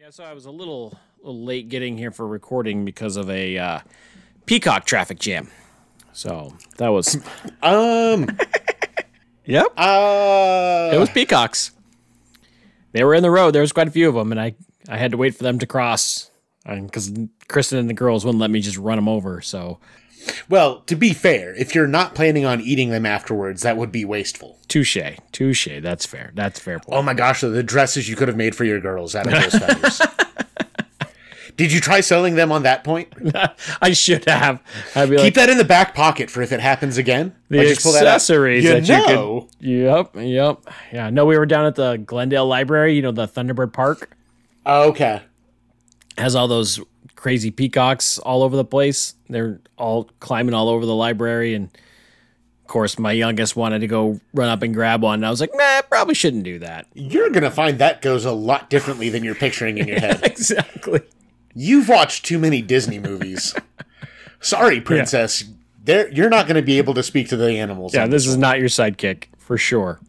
Yeah, so I was a little, little late getting here for recording because of a uh, peacock traffic jam. So that was. Um. yep. Uh. It was peacocks. They were in the road. There was quite a few of them, and I I had to wait for them to cross because Kristen and the girls wouldn't let me just run them over. So Well, to be fair, if you're not planning on eating them afterwards, that would be wasteful. touche, touche. That's fair. That's fair point. Oh my gosh, the dresses you could have made for your girls out of those feathers. Did you try selling them on that point? I should have. I'd be Keep like that in the back pocket for if it happens again. the Like, just pull that out. accessories You that you could. Yep, yep. Yeah. No, we were down at the Glendale Library. You know, the Thunderbird Park Oh, okay. has all those crazy peacocks all over the place. They're all climbing all over the library, and of course, my youngest wanted to go run up and grab one. And I was like, nah, probably shouldn't do that. You're gonna find that goes a lot differently than you're picturing in your head. exactly. You've watched too many Disney movies. Sorry, princess. There, you're not going to be able to speak to the animals. Yeah, on this is not your sidekick for sure.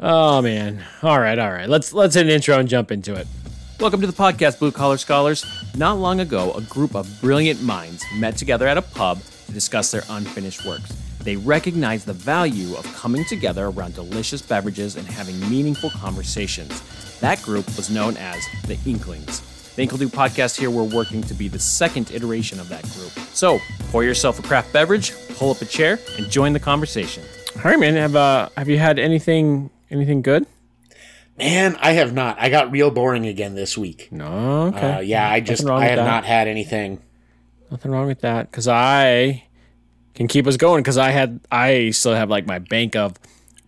Oh man. All right, all right. Let's let's hit an intro and jump into it. Welcome to the podcast, Blue Collar Scholars. Not long ago, a group of brilliant minds met together at a pub to discuss their unfinished works. They recognized the value of coming together around delicious beverages and having meaningful conversations. That group was known as the Inklings. The InkleDo podcast here, we're working to be the second iteration of that group. So, pour yourself a craft beverage, pull up a chair, and join the conversation. All right, man. Have uh, have you had anything anything good? Man, I have not. I got real boring again this week. No. Okay. Uh, yeah, I just I have that. not had anything. Nothing wrong with that because I can keep us going because I had I still have like my bank of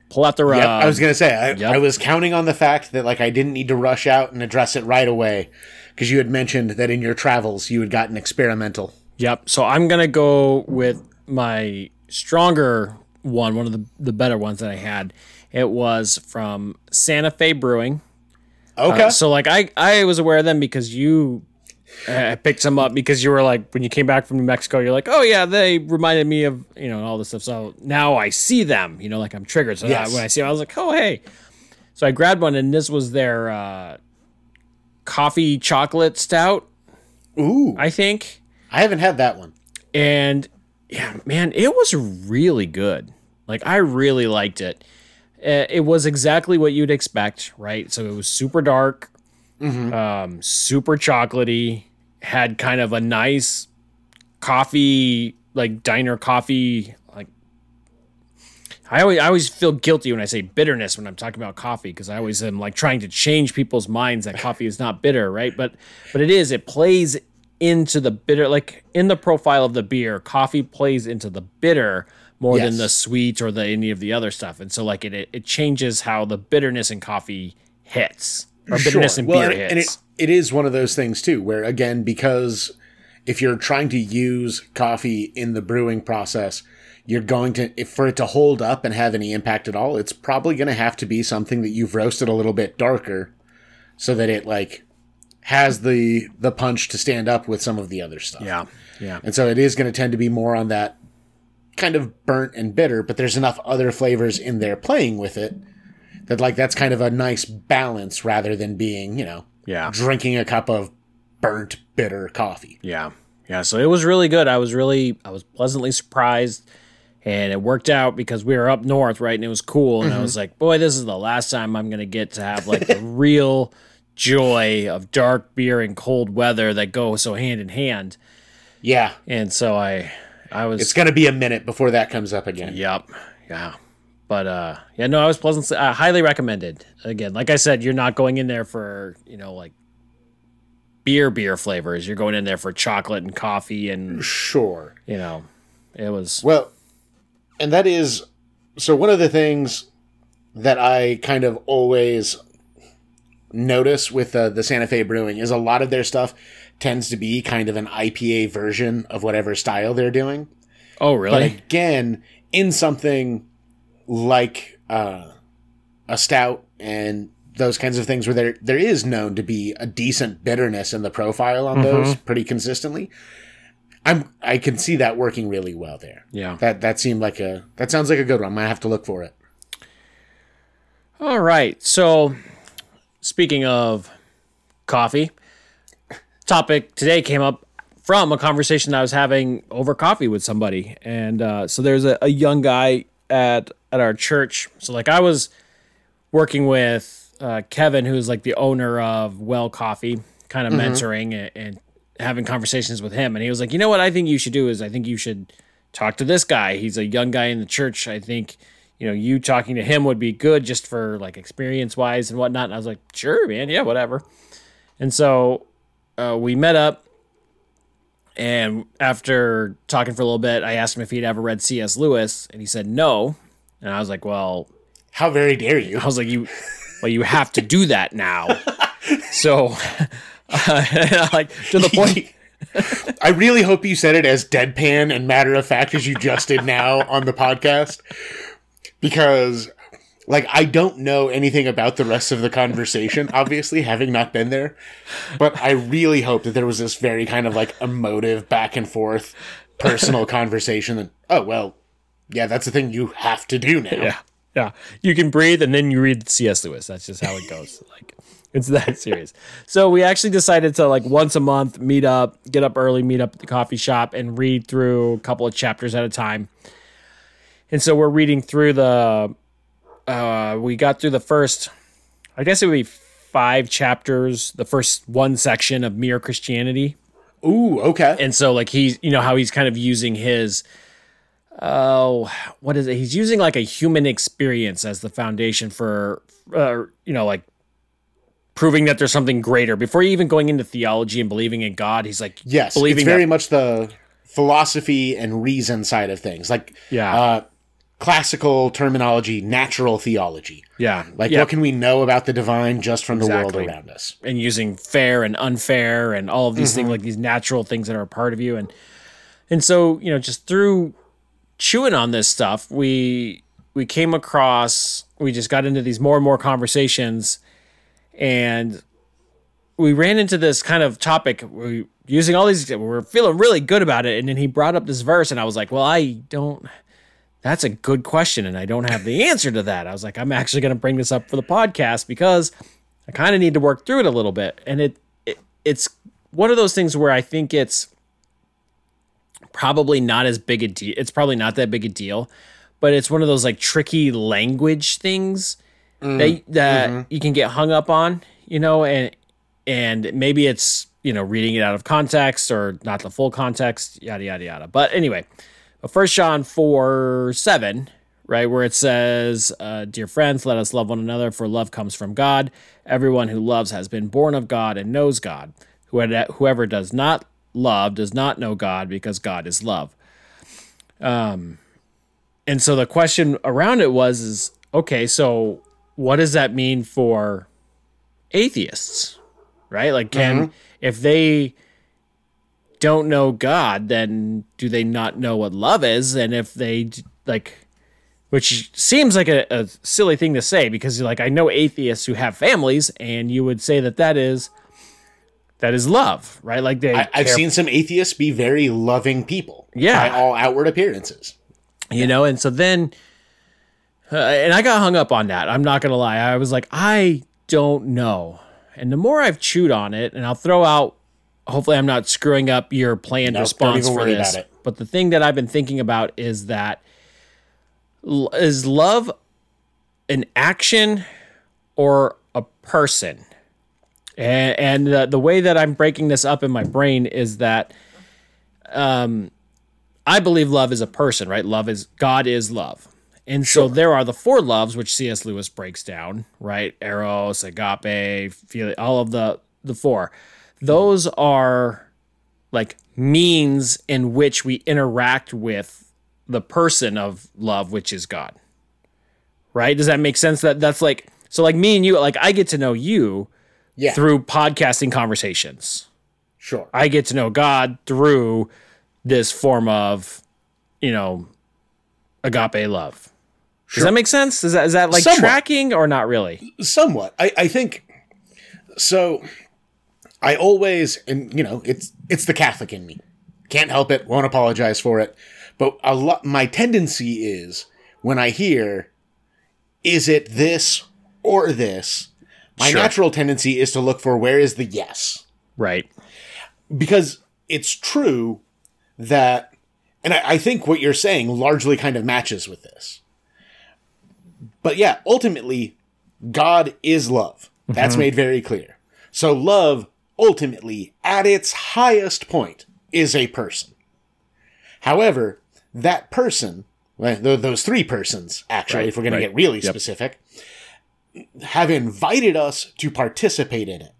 plethora. Yep, I was gonna say I, yep. I was counting on the fact that like I didn't need to rush out and address it right away because you had mentioned that in your travels you had gotten experimental. Yep. So I'm gonna go with my stronger one, one of the the better ones that I had. It was from Santa Fe Brewing. Okay, Uh, so like I I was aware of them because you uh, picked them up because you were like when you came back from New Mexico you're like oh yeah they reminded me of you know all this stuff. So now I see them you know like I'm triggered. So Yes. I, when I see them I was like oh hey. So I grabbed one and this was their uh, coffee chocolate stout ooh, I think. I haven't had that one. and yeah man it was really good. Like I really liked it. Uh, it was exactly what you'd expect right so it was super dark um, super chocolatey, had kind of a nice coffee, like diner coffee. Like I always, I always feel guilty when I say bitterness when I'm talking about coffee because I always am like trying to change people's minds that coffee is not bitter, right? But but it is. It plays into the bitter, like in the profile of the beer, coffee plays into the bitter more than the sweet or the any of the other stuff, and so like it it, changes how the bitterness in coffee hits or bitterness in Well, beer and, hits. and it, it is one of those things too, where again, because if you're trying to use coffee in the brewing process, you're going to, if for it to hold up and have any impact at all, it's probably going to have to be something that you've roasted a little bit darker, so that it like has the the punch to stand up with some of the other stuff. Yeah, yeah, And so it is going to tend to be more on that kind of burnt and bitter, but there's enough other flavors in there playing with it that like that's kind of a nice balance rather than being, you know, yeah, drinking a cup of burnt bitter coffee. yeah, yeah. So it was really good. I was really, I was pleasantly surprised, and it worked out because we were up north, right, and it was cool. And I was mm-hmm. like, boy, this is the last time I'm gonna get to have like the real joy of dark beer and cold weather that go so hand in hand. Yeah. And so I, I was, It's going to be a minute before that comes up again. Yep. Yeah. But uh yeah, no, I was pleasantly uh, highly recommended. Again, like I said, you're not going in there for, you know, like beer beer flavors. You're going in there for chocolate and coffee and, Sure. you know, it was Well, and that is so one of the things that I kind of always notice with uh, the Santa Fe Brewing is a lot of their stuff tends to be kind of an IPA version of whatever style they're doing. Oh, really? But again, in something like uh, a stout and those kinds of things where there there is known to be a decent bitterness in the profile on those pretty consistently. I'm I can see that working really well there. yeah. That that seemed like a that sounds like a good one. I'm gonna have to look for it. All right. So, speaking of coffee. Topic today came up from a conversation I was having over coffee with somebody, and uh, so there's a, a young guy at at our church. So like I was working with uh, Kevin, who's like the owner of Well Coffee, kind of mentoring and, and having conversations with him, and he was like, you know what I think you should do is I think you should talk to this guy. He's a young guy in the church. I think you know you talking to him would be good just for like experience wise and whatnot. And I was like, sure, man, yeah, whatever. And so uh, we met up. And after talking for a little bit, I asked him if he'd ever read C.S. Lewis, and he said no. And I was like, "Well, How very dare you? I was like, you, well, you have to do that now." so, uh, like to the point, I really hope you said it as deadpan and matter of fact as you just did now on the podcast. Because, like, I don't know anything about the rest of the conversation, obviously, having not been there. But I really hope that there was this very kind of like emotive back and forth personal conversation. And, oh, well, yeah, that's the thing you have to do now. yeah, yeah, you can breathe, and then you read C.S. Lewis. That's just how it goes. like, it's that serious. So we actually decided to like once a month meet up, get up early, meet up at the coffee shop, and read through a couple of chapters at a time. And so we're reading through the. Uh, we got through the first, I guess it would be five chapters, the first one section of Mere Christianity. Ooh, okay. And so like he's you know how he's kind of using his oh what is it? He's using like a human experience as the foundation for uh, you know like proving that there's something greater before even going into theology and believing in God. He's like Yes, believing it's very that- much the philosophy and reason side of things. Like, Yeah. uh, classical terminology, natural theology. yeah Like, yeah. what can we know about the divine just from the world around us? and using fair and unfair and all of these Mm-hmm. things like these natural things that are a part of you and and so you know just through chewing on this stuff we we came across we just got into these more and more conversations and we ran into this kind of topic we using all these we we're feeling really good about it and then he brought up this verse and I was like well I don't that's a good question and I don't have the answer to that I was like I'm actually going to bring this up for the podcast because I kind of need to work through it a little bit. And it, it it's one of those things where I think it's probably not as big a deal. It's probably not that big a deal, but it's one of those like tricky language things mm, that that mm-hmm. you can get hung up on, you know, and and maybe it's you know reading it out of context or not the full context, yada yada yada. But anyway, First John four seven, right, where it says, uh, "Dear friends, let us love one another, for love comes from God. Everyone who loves has been born of God and knows God. Whoever whoever does not love does not know God, because God is love." Um, and so the question around it was, is okay, so what does that mean for atheists, right? Like, can if they don't know God, then do they not know what love is? And if they like, which seems like a, a silly thing to say because like I know atheists who have families, and you would say that that is that is love, right? Like they, I, I've care- seen some atheists be very loving people. Yeah. By all outward appearances. you know and so then uh, and i got hung up on that i'm not gonna lie i was like i don't know and the more i've chewed on it and i'll throw out hopefully i'm not screwing up your planned response for this but the thing that i've been thinking about is that is love an action or a person and, and the, the way that i'm breaking this up in my brain is that um, I believe love is a person, right? Love is God is love. And so there are the four loves which C.S. Lewis breaks down, right? Eros, agape, feel all of the the four. Those are like means in which we interact with the person of love, which is God. Right? Does that make sense? That that's like so like me and you, like I get to know you Yeah. through podcasting conversations. sure. I get to know God through this form of, you know, agape love. Does that make sense? Is that is that like Somewhat. tracking or not really? somewhat I, I think so i always and you know it's it's the catholic in me can't help it won't apologize for it but a lot my tendency is when i hear is it this or this My Sure. natural tendency is to look for where is the yes. Right. Because it's true that, and I, I think what you're saying largely kind of matches with this. But yeah, ultimately, God is love. That's mm-hmm. made very clear. So love, ultimately, at its highest point, is a person. However, that person, well, those three persons, actually, Right, if we're going right. to get really Yep. specific, have invited us to participate in it.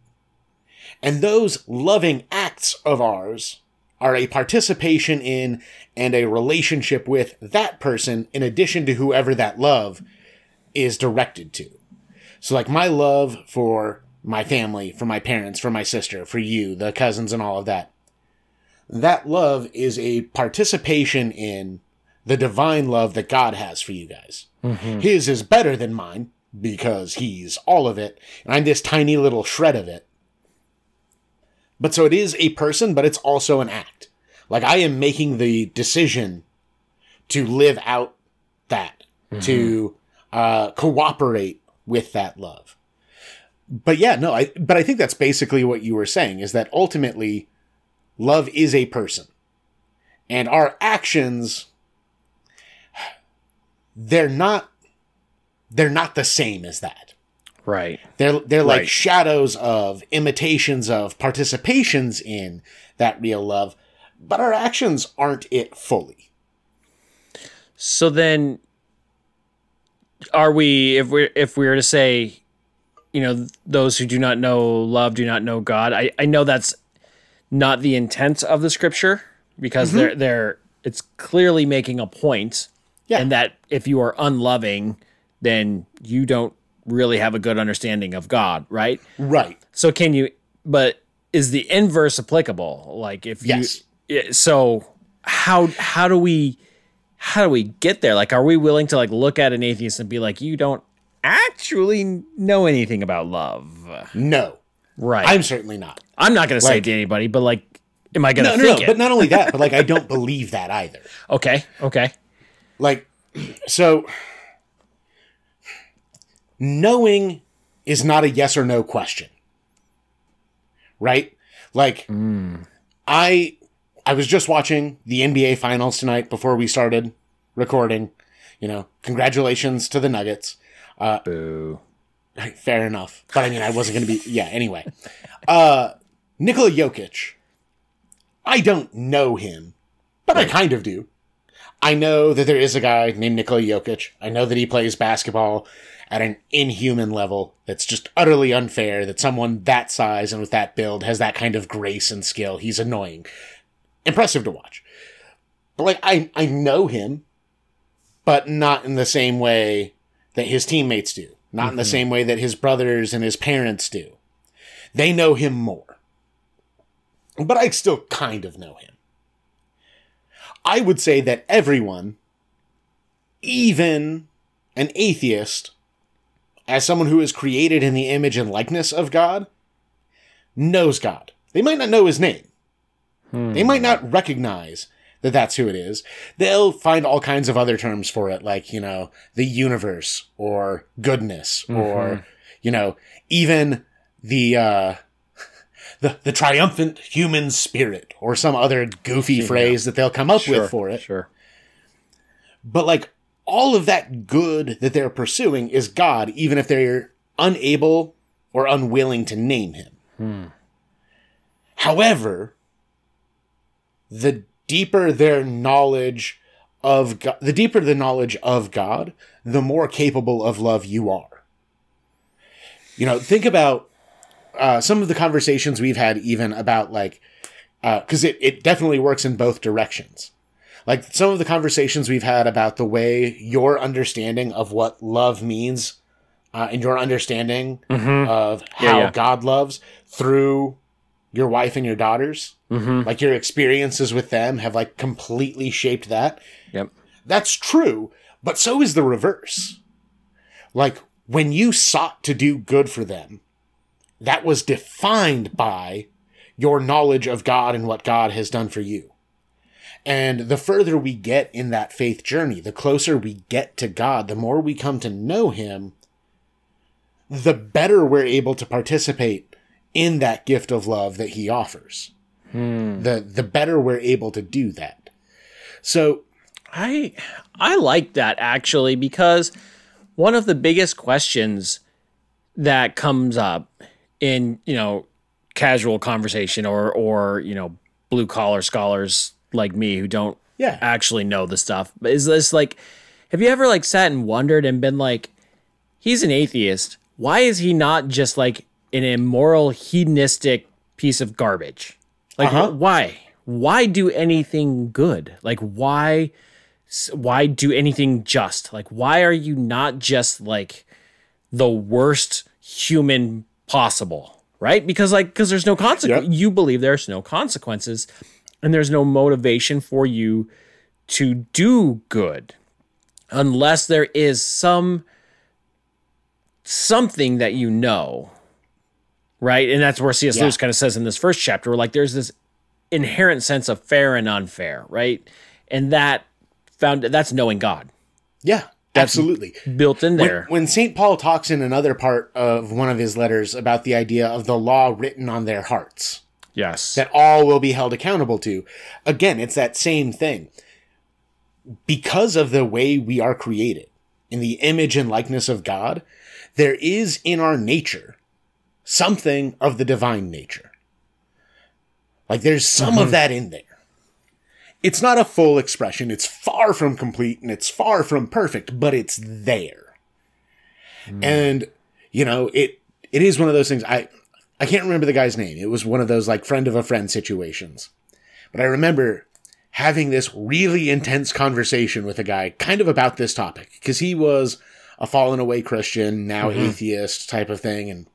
And those loving acts of ours are a participation in and a relationship with that person in addition to whoever that love is directed to. So, like, my love for my family, for my parents, for my sister, for you, the cousins, and all of that, that love is a participation in the divine love that God has for you guys. His is better than mine because he's all of it, and I'm this tiny little shred of it. But so it is a person, but it's also an act. Like I am making the decision to live out that, to uh, cooperate with that love. But yeah, no, I but I think that's basically what you were saying is that ultimately love is a person. And our actions they're not they're not the same as that. Right. They're they're like shadows of imitations of participations in that real love, but our actions aren't it fully. So then, are we if we if we were to say, you know, those who do not know love do not know God? I I know that's not the intent of the scripture because mm-hmm. they're they're it's clearly making a point, Yeah. and that if you are unloving, then you don't really have a good understanding of God, right? Right. So can you? But is the inverse applicable? Like if you, Yes. yeah, so how how do we how do we get there? Like, are we willing to like look at an atheist and be like, you don't actually know anything about love, No. right? I'm certainly not. I'm not going to say it to anybody, but like, am I going to No, no, no. it? But not only that, but like I don't believe that either. okay, okay, Like, so knowing is not a yes or no question, right? Like, hmm. I I was just watching the NBA finals tonight before we started recording. You know, congratulations to the Nuggets. Boo. Fair enough, but I mean, I wasn't going to be. Yeah. Anyway, uh, Nikola Jokic. I don't know him, but I kind of do. I know that there is a guy named Nikola Jokic. I know that he plays basketball at an inhuman level that's just utterly unfair that someone that size and with that build has that kind of grace and skill. He's annoying. Impressive to watch. But like I I know him, but not in the same way that his teammates do. Not in the mm-hmm. same way that his brothers and his parents do. They know him more. But I still kind of know him. I would say that everyone, even an atheist, as someone who is created in the image and likeness of God, knows God. They might not know his name. They might hmm. not recognize that that's who it is. They'll find all kinds of other terms for it, like, you know, the universe or goodness or, you know, even the, uh, the, the triumphant human spirit or some other goofy phrase that they'll come up Sure, with for it. Sure. But like all of that good that they're pursuing is God, even if they're unable or unwilling to name him. Hmm. However, the deeper their knowledge of God, the deeper the knowledge of God, the more capable of love you are. You know, think about uh, some of the conversations we've had, even about like, because it, it definitely works in both directions like some of the conversations we've had about the way your understanding of what love means uh, and your understanding of how yeah. God loves through your wife and your daughters, mm-hmm. like your experiences with them have like completely shaped that. Yep. That's true, but so is the reverse. Like when you sought to do good for them, that was defined by your knowledge of God and what God has done for you. And the further we get in that faith journey, the closer we get to God, the more we come to know Him, the better we're able to participate in that gift of love that he offers. Hmm. The the better we're able to do that. So I I like that actually because one of the biggest questions that comes up in, you know, casual conversation or or, you know, blue collar scholars like me who don't Yeah. actually know the stuff. But is this like have you ever like sat and wondered and been like he's an atheist. Why is he not just like an immoral hedonistic piece of garbage? Like Uh-huh. why? Why do anything good? Like why why do anything just? Like why are you not just like the worst human possible? Right? Because like cuz there's no consequence. Yep. You believe there's no consequences and there's no motivation for you to do good unless there is some something that you know right and that's where cs Yeah. lewis kind of says in this first chapter like there's this inherent sense of fair and unfair right and that found that's knowing god Yeah, absolutely. built in When, there when St. Paul talks in another part of one of his letters about the idea of the law written on their hearts, yes that all will be held accountable to, again, it's that same thing. Because of the way we are created, in the image and likeness of God, there is in our nature something of the divine nature. Like there's some of mm-hmm. that in there. It's not a full expression. It's far from complete and it's far from perfect, but it's there. Mm. And you know, it it is one of those things I I can't remember the guy's name. It was one of those like friend of a friend situations. But I remember having this really intense conversation with a guy kind of about this topic because he was a fallen away Christian, now mm-hmm. atheist type of thing and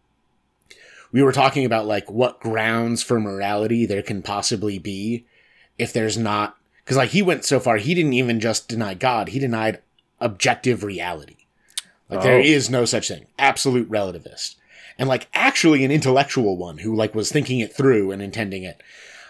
we were talking about like what grounds for morality there can possibly be if there's not because like he went so far he didn't even just deny god he denied objective reality. Like there Oh. is no such thing. Absolute relativist. And like actually an intellectual one who like was thinking it through and intending it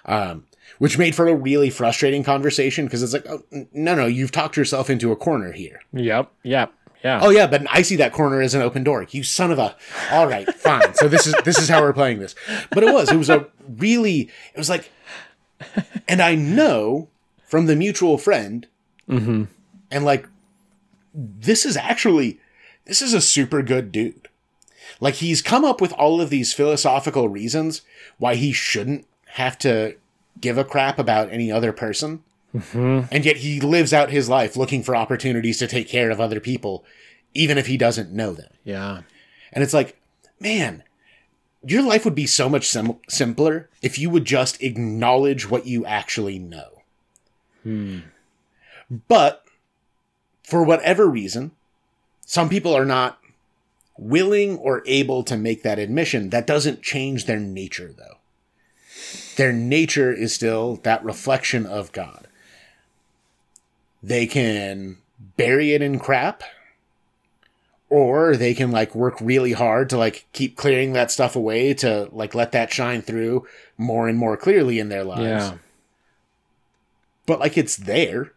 um which made for a really frustrating conversation because it's like oh, no no you've talked yourself into a corner here. Yep yep yeah Oh yeah, but I see that corner as an open door. You son of a. All right, fine. So this is this is how we're playing this. But it was it was a really it was like, and I know from the mutual friend, mm-hmm. and like, this is actually this is a super good dude. Like he's come up with all of these philosophical reasons why he shouldn't have to give a crap about any other person. Mm-hmm. And yet he lives out his life looking for opportunities to take care of other people, even if he doesn't know them. yeah And it's like, man, your life would be so much sim- simpler if you would just acknowledge what you actually know. Hmm. But for whatever reason, some people are not willing or able to make that admission. That doesn't change their nature, though. Their nature is still that reflection of God. They can bury it in crap, or they can like work really hard to like keep clearing that stuff away to like let that shine through more and more clearly in their lives. yeah But like it's there.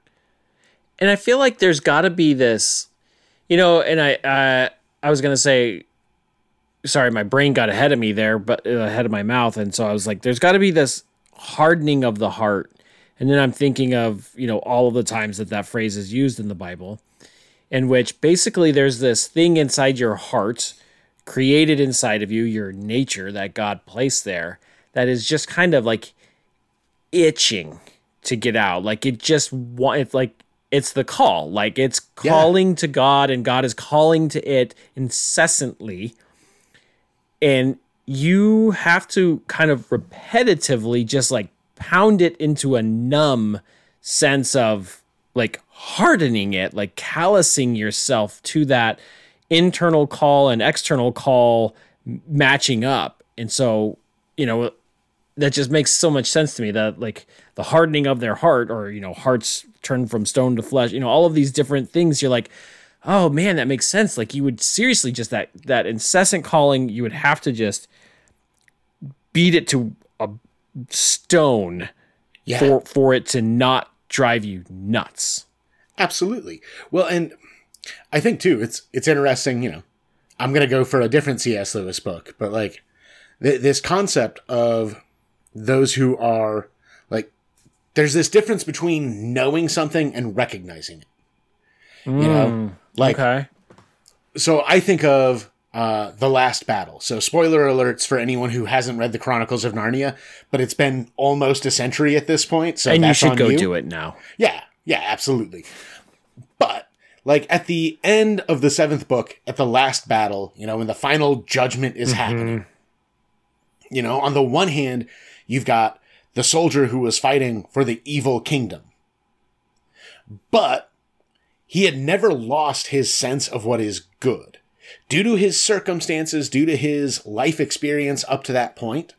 and I feel like there's got to be this, you know. And I, uh, I was gonna say, sorry, my brain got ahead of me there, but uh, ahead of my mouth, and so I was like, there's got to be this hardening of the heart. And then I'm thinking of you know all of the times that that phrase is used in the Bible, in which basically there's this thing inside your heart, created inside of you, your nature that God placed there, that is just kind of like itching to get out. Like it just want it's like it's the call. Like it's Yeah. calling to God and God is calling to it incessantly. And you have to kind of repetitively just like pound it into a numb sense of like hardening it, like callousing yourself to that internal call and external call matching up. And so, you know, that just makes so much sense to me that like the hardening of their heart or you know hearts turn from stone to flesh you know all of these different things you're like oh man that makes sense like you would seriously just that that incessant calling you would have to just beat it to stone Yeah. for for it to not drive you nuts Absolutely. Well, and I think too, it's it's interesting. You know, I'm going to go for a different C.S. Lewis book, but like th- this concept of those who are like, there's this difference between knowing something and recognizing it. You know, mm, like, Okay. so I think of uh, the last battle. So spoiler alerts for anyone who hasn't read the Chronicles of Narnia, but it's been almost a century at this point. So And you should go you. do it now. Yeah, yeah, absolutely. But like at the end of the seventh book, at the last battle, you know, when the final judgment is happening, you know, on the one hand, you've got the soldier who was fighting for the evil kingdom, but he had never lost his sense of what is good. Due to his circumstances, due to his life experience up to that point,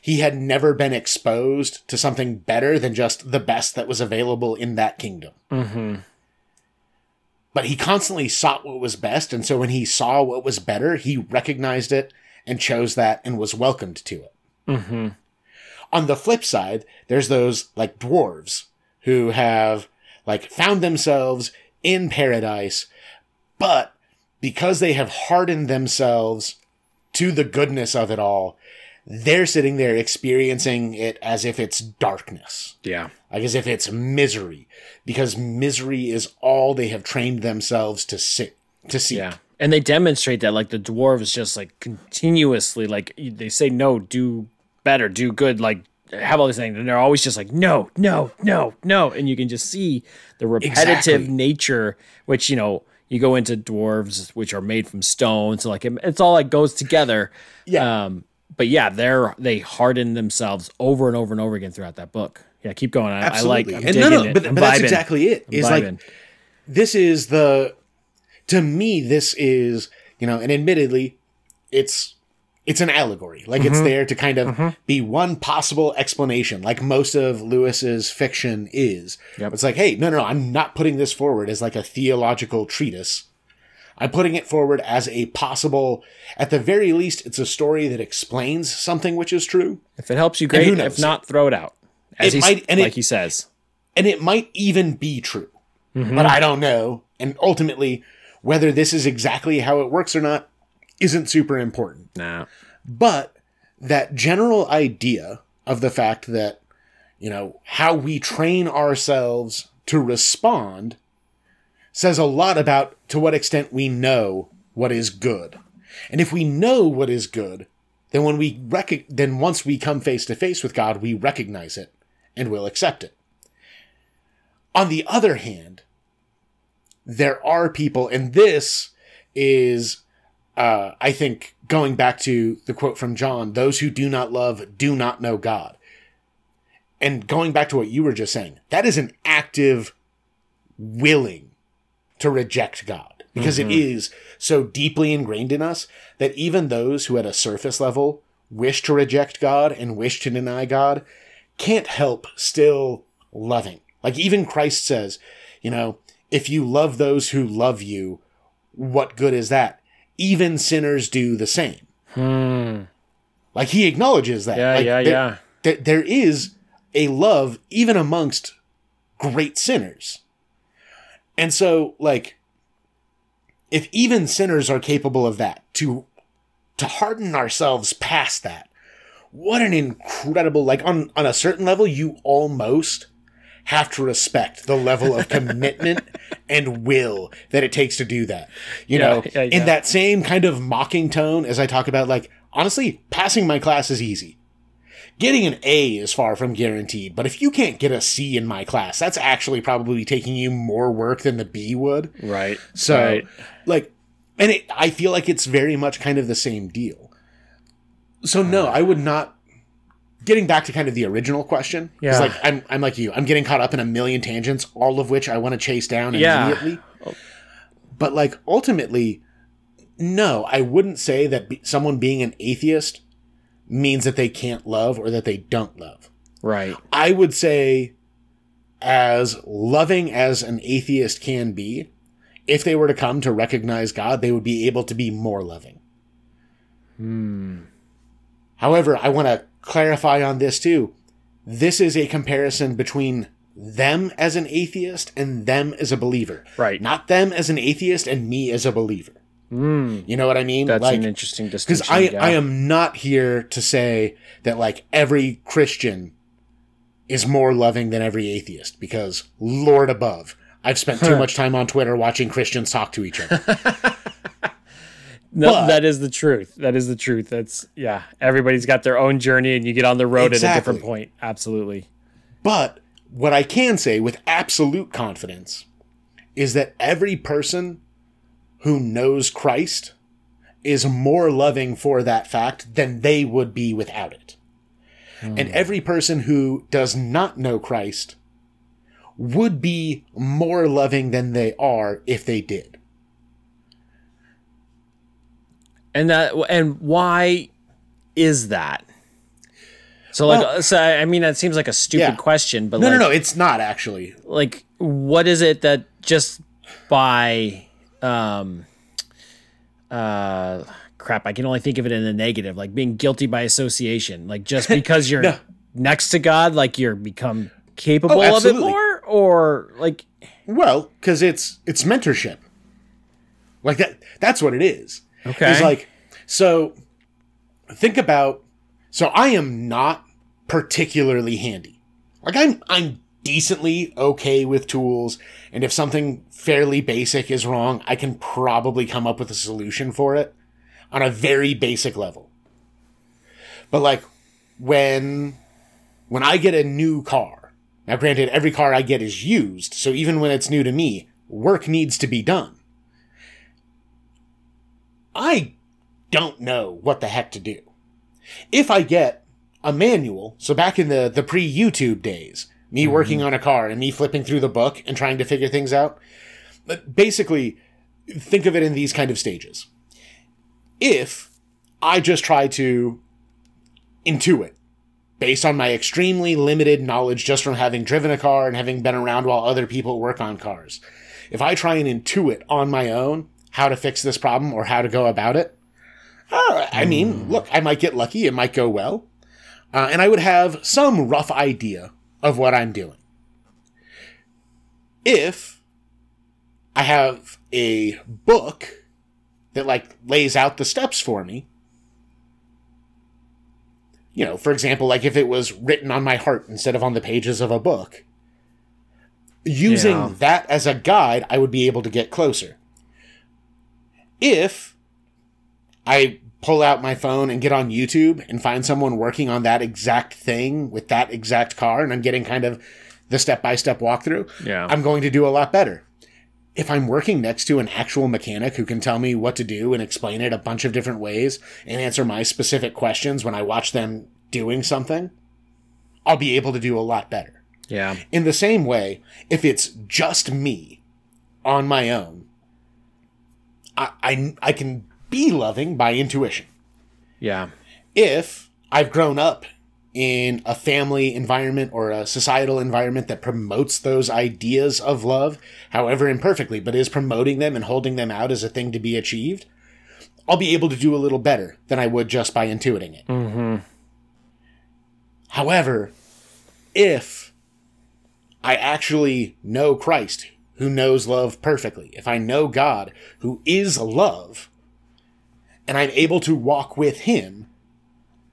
he had never been exposed to something better than just the best that was available in that kingdom. Mm-hmm. But he constantly sought what was best, and so when he saw what was better, he recognized it and chose that and was welcomed to it. Mm-hmm. On the flip side, there's those like dwarves who have like found themselves in paradise, but because they have hardened themselves to the goodness of it all, they're sitting there experiencing it as if it's darkness, Yeah. like as if it's misery, because misery is all they have trained themselves to sit to see. Yeah. And they demonstrate that like the dwarves just like continuously like they say no, do better, do good, like have all these things, and they're always just like no, no, no, no, and you can just see the repetitive Exactly. nature, which you know you go into dwarves which are made from stone, so like it, it's all like goes together. Yeah. Um, but yeah, they're they harden themselves over and over and over again throughout that book. Yeah, keep going. I, I like. Absolutely. And no, no, it. but, but that's exactly it. Is like this is the to me this is you know and admittedly it's it's an allegory like Mm-hmm. it's there to kind of be one possible explanation like most of lewis's fiction is Yep. it's like hey no no no i'm not putting this forward as like a theological treatise i'm putting it forward as a possible at the very least it's a story that explains something which is true if it helps you, great. If not, throw it out. As It might- and it- like he says. and it might even be true, Mm-hmm. but I don't know. And ultimately, whether this is exactly how it works or not isn't super important. Nah. But that general idea of the fact that, you know, how we train ourselves to respond says a lot about to what extent we know what is good. And if we know what is good, then when we rec- then once we come face to face with God, we recognize it and will accept it. On the other hand, there are people, and this is, uh, I think, going back to the quote from John those who do not love do not know God. And going back to what you were just saying, that is an active willing to reject God because it is so deeply ingrained in us that even those who at a surface level wish to reject God and wish to deny God can't help still loving. Like even Christ says, you know, if you love those who love you, what good is that? Even sinners do the same. Hmm. Like he acknowledges that. Yeah, Like, yeah, there- yeah. that there is a love even amongst great sinners. And so like if even sinners are capable of that to to harden ourselves past that what an incredible like on on a certain level you almost have to respect the level of commitment and will that it takes to do that you Yeah, know yeah, yeah. in that same kind of mocking tone as i talk about like honestly passing my class is easy Getting an A is far from guaranteed, but if you can't get a C in my class, that's actually probably taking you more work than the B would. Right. So, right. like, and it, I feel like it's very much kind of the same deal. So, no, mm. I would not. Getting back to kind of the original question, Yeah. like I'm, I'm like you. I'm getting caught up in a million tangents, all of which I want to chase down Yeah. immediately. But like ultimately, no, I wouldn't say that be, someone being an atheist means that they can't love or that they don't love. Right. I would say, as loving as an atheist can be, if they were to come to recognize God, they would be able to be more loving. Hmm. However, I want to clarify on this too. This is a comparison between them as an atheist and them as a believer. Right. Not them as an atheist and me as a believer. Hmm. You know what I mean? That's like, an interesting because. I yeah. I am not here to say that like every Christian is more loving than every atheist because Lord above, I've spent too much time on Twitter watching Christians talk to each other. No, But- that is the truth. That is the truth. That's yeah. Everybody's got their own journey, and you get on the road at a different point. Absolutely. But what I can say with absolute confidence is that every person who knows Christ is more loving for that fact than they would be without it. And hmm. every person who does not know Christ would be more loving than they are if they did. And that and why is that? So like, Well- so I mean, that seems like a stupid Yeah. question, but No, like, no, no, it's not actually. like, what is it that just by, um, uh, crap, I can only think of it in the negative, like being guilty by association, like just because you're No. next to God, like you're become capable Oh, of it more, or like, Well, because it's it's mentorship. Like that that's what it is. Okay. It's like so think about so I am not particularly handy. Like I'm I'm decently okay with tools, and if something fairly basic is wrong, I can probably come up with a solution for it on a very basic level. But like when when I get a new car, now granted every car I get is used, so even when it's new to me, work needs to be done. I don't know what the heck to do. If I get a manual, so back in the, the pre YouTube days, me mm-hmm. working on a car and me flipping through the book and trying to figure things out, but basically, think of it in these kind of stages. If I just try to intuit based on my extremely limited knowledge just from having driven a car and having been around while other people work on cars, if I try and intuit on my own how to fix this problem or how to go about it, uh, I mean, look, I might get lucky, it might go well, uh, and I would have some rough idea of what I'm doing. If I have a book that like lays out the steps for me, you know, for example, like if it was written on my heart instead of on the pages of a book, using Yeah. that as a guide, I would be able to get closer. If I pull out my phone and get on YouTube and find someone working on that exact thing with that exact car, and I'm getting kind of the step by step walkthrough, Yeah. I'm going to do a lot better. If I'm working next to an actual mechanic who can tell me what to do and explain it a bunch of different ways and answer my specific questions when I watch them doing something, I'll be able to do a lot better. yeah, In the same way, if it's just me on my own, I, I, I can be loving by intuition. yeah, If I've grown up in a family environment or a societal environment that promotes those ideas of love, however imperfectly, but is promoting them and holding them out as a thing to be achieved, I'll be able to do a little better than I would just by intuiting it. mm-hmm. However, if I actually know Christ, who knows love perfectly, if I know God, who is love, and I'm able to walk with Him,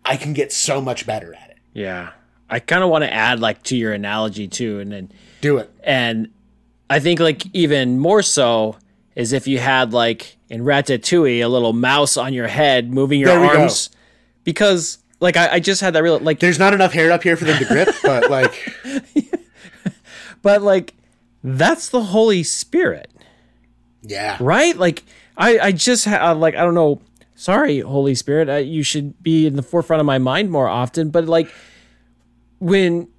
I can get so much better at it. yeah. I kind of want to add like to your analogy too, and then Do it. And I think like even more so is if you had like in Ratatouille a little mouse on your head moving your go. arms, because like I, I just had that real like, There's not enough hair up here for them to grip, but like, but like that's the Holy Spirit, yeah. right? Like I I just had like I don't know. Sorry, Holy Spirit, uh, you should be in the forefront of my mind more often. But like when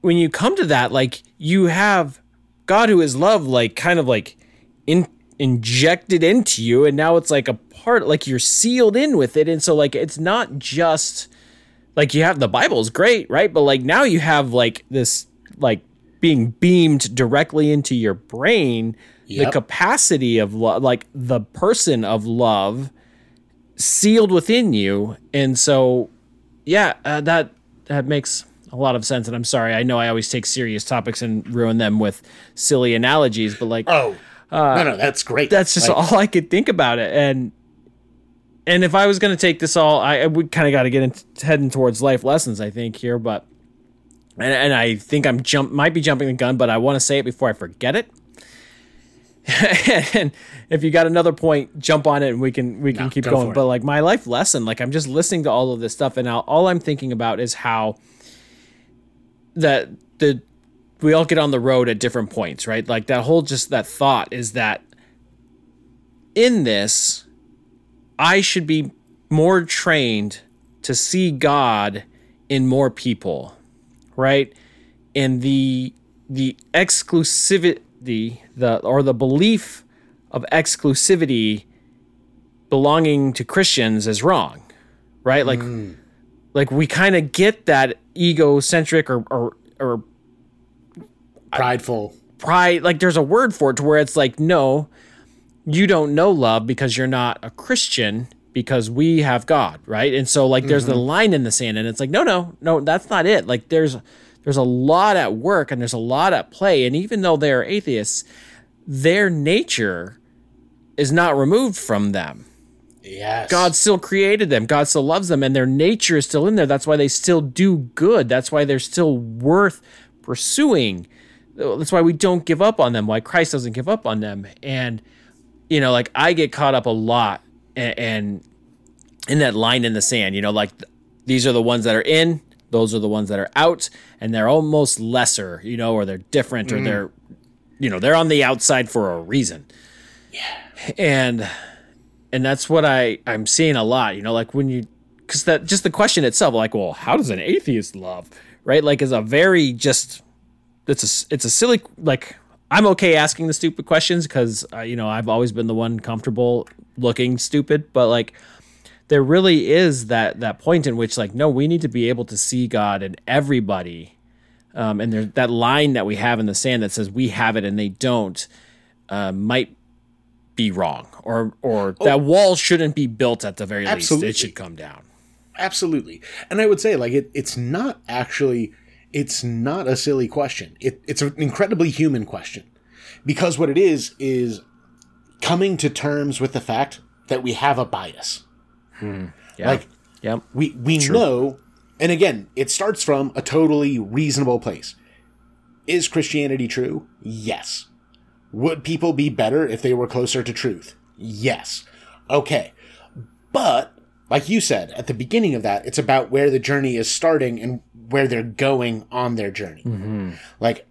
when you come to that, like you have God who is love, like kind of like in injected into you, and now it's like a part, like you're sealed in with it, and so like it's not just like you have the Bible is great, right? But like now you have like this like being beamed directly into your brain, the capacity of love, like the person of love sealed within you, and so yeah, uh, that that makes a lot of sense. And I'm sorry, I know I always take serious topics and ruin them with silly analogies, but like Oh, no, no, that's great. That's just Like, all I could think about it. And and if I was going to take this all, I, I would kind of got to get into heading towards life lessons. I think here, but and, and I think I'm jump might be jumping the gun, but I want to say it before I forget it. and if you got another point, jump on it, and we can we can No, keep go going. But like my life lesson, like I'm just listening to all of this stuff, and now all I'm thinking about is how that the we all get on the road at different points, right? Like that whole just that thought is that in this, I should be more trained to see God in more people, right? And the the exclusivity the or the belief of exclusivity belonging to Christians is wrong, right? Like hmm. like we kind of get that egocentric or or or prideful. pride like there's a word for it to where it's like no you don't know love because you're not a christian because we have god right and so like there's the mm-hmm. line in the sand and it's like no no no that's not it like there's there's a lot at work and there's a lot at play and even though they're atheists their nature is not removed from them Yes. God still created them. God still loves them, and their nature is still in there. That's why they still do good. That's why they're still worth pursuing. That's why we don't give up on them. Why Christ doesn't give up on them. And you know, like I get caught up a lot, and, and in that line in the sand. You know, like th- these are the ones that are in. Those are the ones that are out, and they're almost lesser. You know, or they're different, or mm. they're, you know, they're on the outside for a reason. Yeah. And and that's what I I'm seeing a lot. You know, like when you because that just the question itself, like, well, how does an atheist love, right? Like, is a very just it's a it's a silly like I'm okay asking the stupid questions because uh, you know I've always been the one comfortable looking stupid, but like there really is that that point in which like no, we need to be able to see God in everybody. Um, and there's that line that we have in the sand that says we have it and they don't uh, might be wrong or or that wall shouldn't be built at the very least Absolutely. it should come down Absolutely. And I would say like it it's not actually it's not a silly question. It it's an incredibly human question. Because what it is is coming to terms with the fact that we have a bias. Hmm. yeah Like yep we we know and again, it starts from a totally reasonable place. Is Christianity true? Yes. Would people be better if they were closer to truth? Yes. Okay. But, like you said at the beginning of that, it's about where the journey is starting and where they're going on their journey. Like,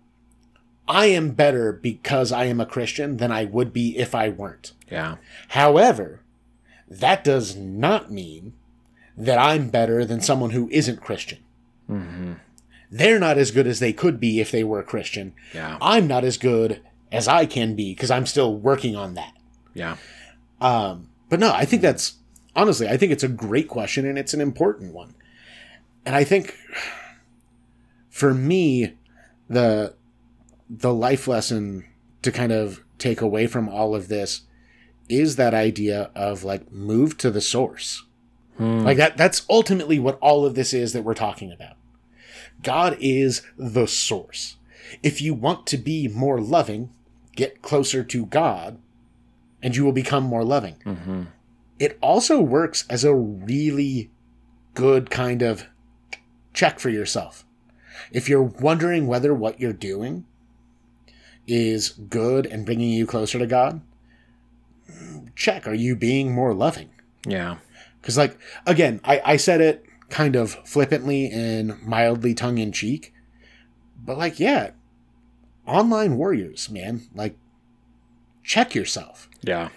I am better because I am a Christian than I would be if I weren't. yeah However, that does not mean that I'm better than someone who isn't Christian. They're not as good as they could be if they were a Christian. Yeah. I'm not as good as I can be because I'm still working on that. yeah Um, but no, I think that's honestly, I think it's a great question and it's an important one. And I think for me, the the life lesson to kind of take away from all of this is that idea of like move to the source. Hmm. Like that that's ultimately what all of this is that we're talking about. God is the source. If you want to be more loving, get closer to God and you will become more loving. Mm-hmm. It also works as a really good kind of check for yourself. If you're wondering whether what you're doing is good and bringing you closer to God, check. Are you being more loving? yeah Because, like, again, I, I said it kind of flippantly and mildly tongue in cheek, but, like, yeah, online warriors, man, like, check yourself. yeah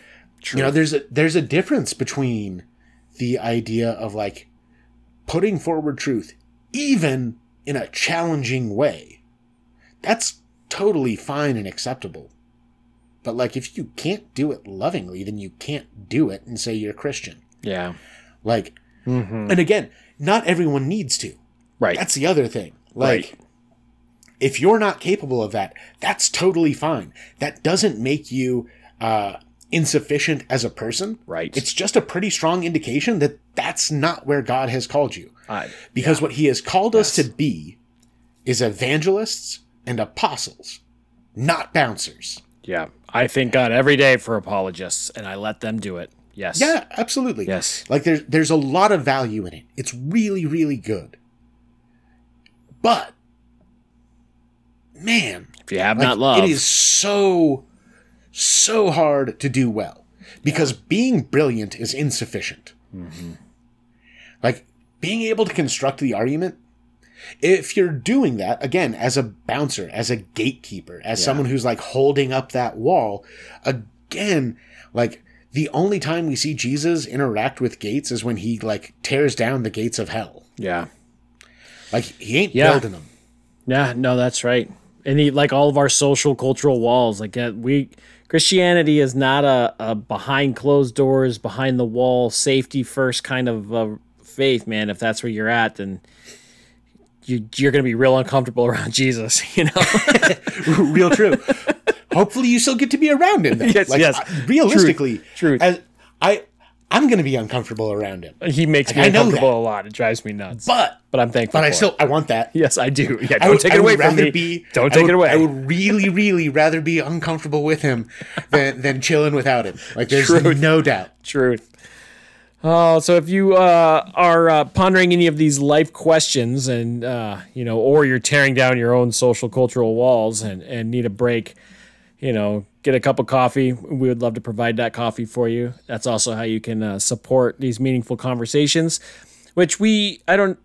You know, there's a there's a difference between the idea of like putting forward truth, even in a challenging way. That's totally fine and acceptable. But like, if you can't do it lovingly, then you can't do it and say you're Christian. yeah Like, mm-hmm. and again, not everyone needs to. right That's the other thing. Like, Right. if you're not capable of that, that's totally fine. That doesn't make you uh, insufficient as a person. Right. It's just a pretty strong indication that that's not where God has called you. Because what He has called us to be is evangelists and apostles, not bouncers. Yeah. I thank God every day for apologists and I let them do it. Yes. Yeah, absolutely. Yes. Like there's there's a lot of value in it. It's really really good. But man, If you have like, not loved, it is so so hard to do well because being brilliant is insufficient. Like being able to construct the argument if you're doing that again as a bouncer as a gatekeeper as someone who's like holding up that wall again like the only time we see jesus interact with gates is when he like tears down the gates of hell yeah. like he ain't Yeah. building them Yeah, no, that's right. And he, like all of our social cultural walls, like uh, we Christianity is not a, a behind closed doors, behind the wall, safety first kind of uh, faith, man. If that's where you're at, then you, you're going to be real uncomfortable around Jesus, you know? real true hopefully you still get to be around him. Yes, like, yes. I- realistically Truth. as i i'm gonna be uncomfortable around him he makes me I uncomfortable a lot. It drives me nuts. but But I'm thankful. but i still it. i want that yes, I do. Yeah, don't would- take it away from me. Be, don't take would- it away. I would really, really rather be uncomfortable with him than than chilling without him. Like there's Truth. no doubt. Truth. Oh, so if you uh, are uh, pondering any of these life questions, and uh, you know, or you're tearing down your own social cultural walls and and need a break, you know, get a cup of coffee. We would love to provide that coffee for you. That's also how you can uh, support these meaningful conversations, which we I don't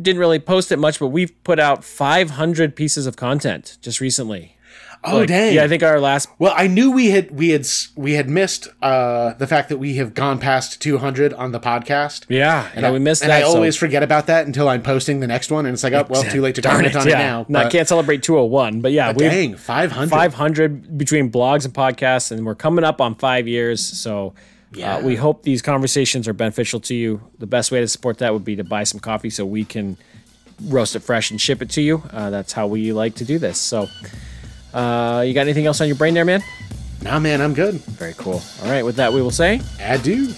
didn't really post it much, but we've put out 500 pieces of content just recently. Oh Like, dang! Yeah, I think our last well, I knew we had we had we had missed uh, the fact that we have gone past 200 on the podcast. yeah, And yeah, I, we missed and that. I so- always forget about that until I'm posting the next one, and it's like, oh well, too late to comment it, on yeah. it now. No, I can't celebrate 201, but yeah, we dang, 500. 500 between blogs and podcasts, and we're coming up on five years. So Yeah. uh, we hope these conversations are beneficial to you. The best way to support that would be to buy some coffee so we can roast it fresh and ship it to you. Uh, that's how we like to do this. So, uh, you got anything else on your brain there, man? Nah, man, I'm good. Very cool. All right, with that, we will say. Adieu.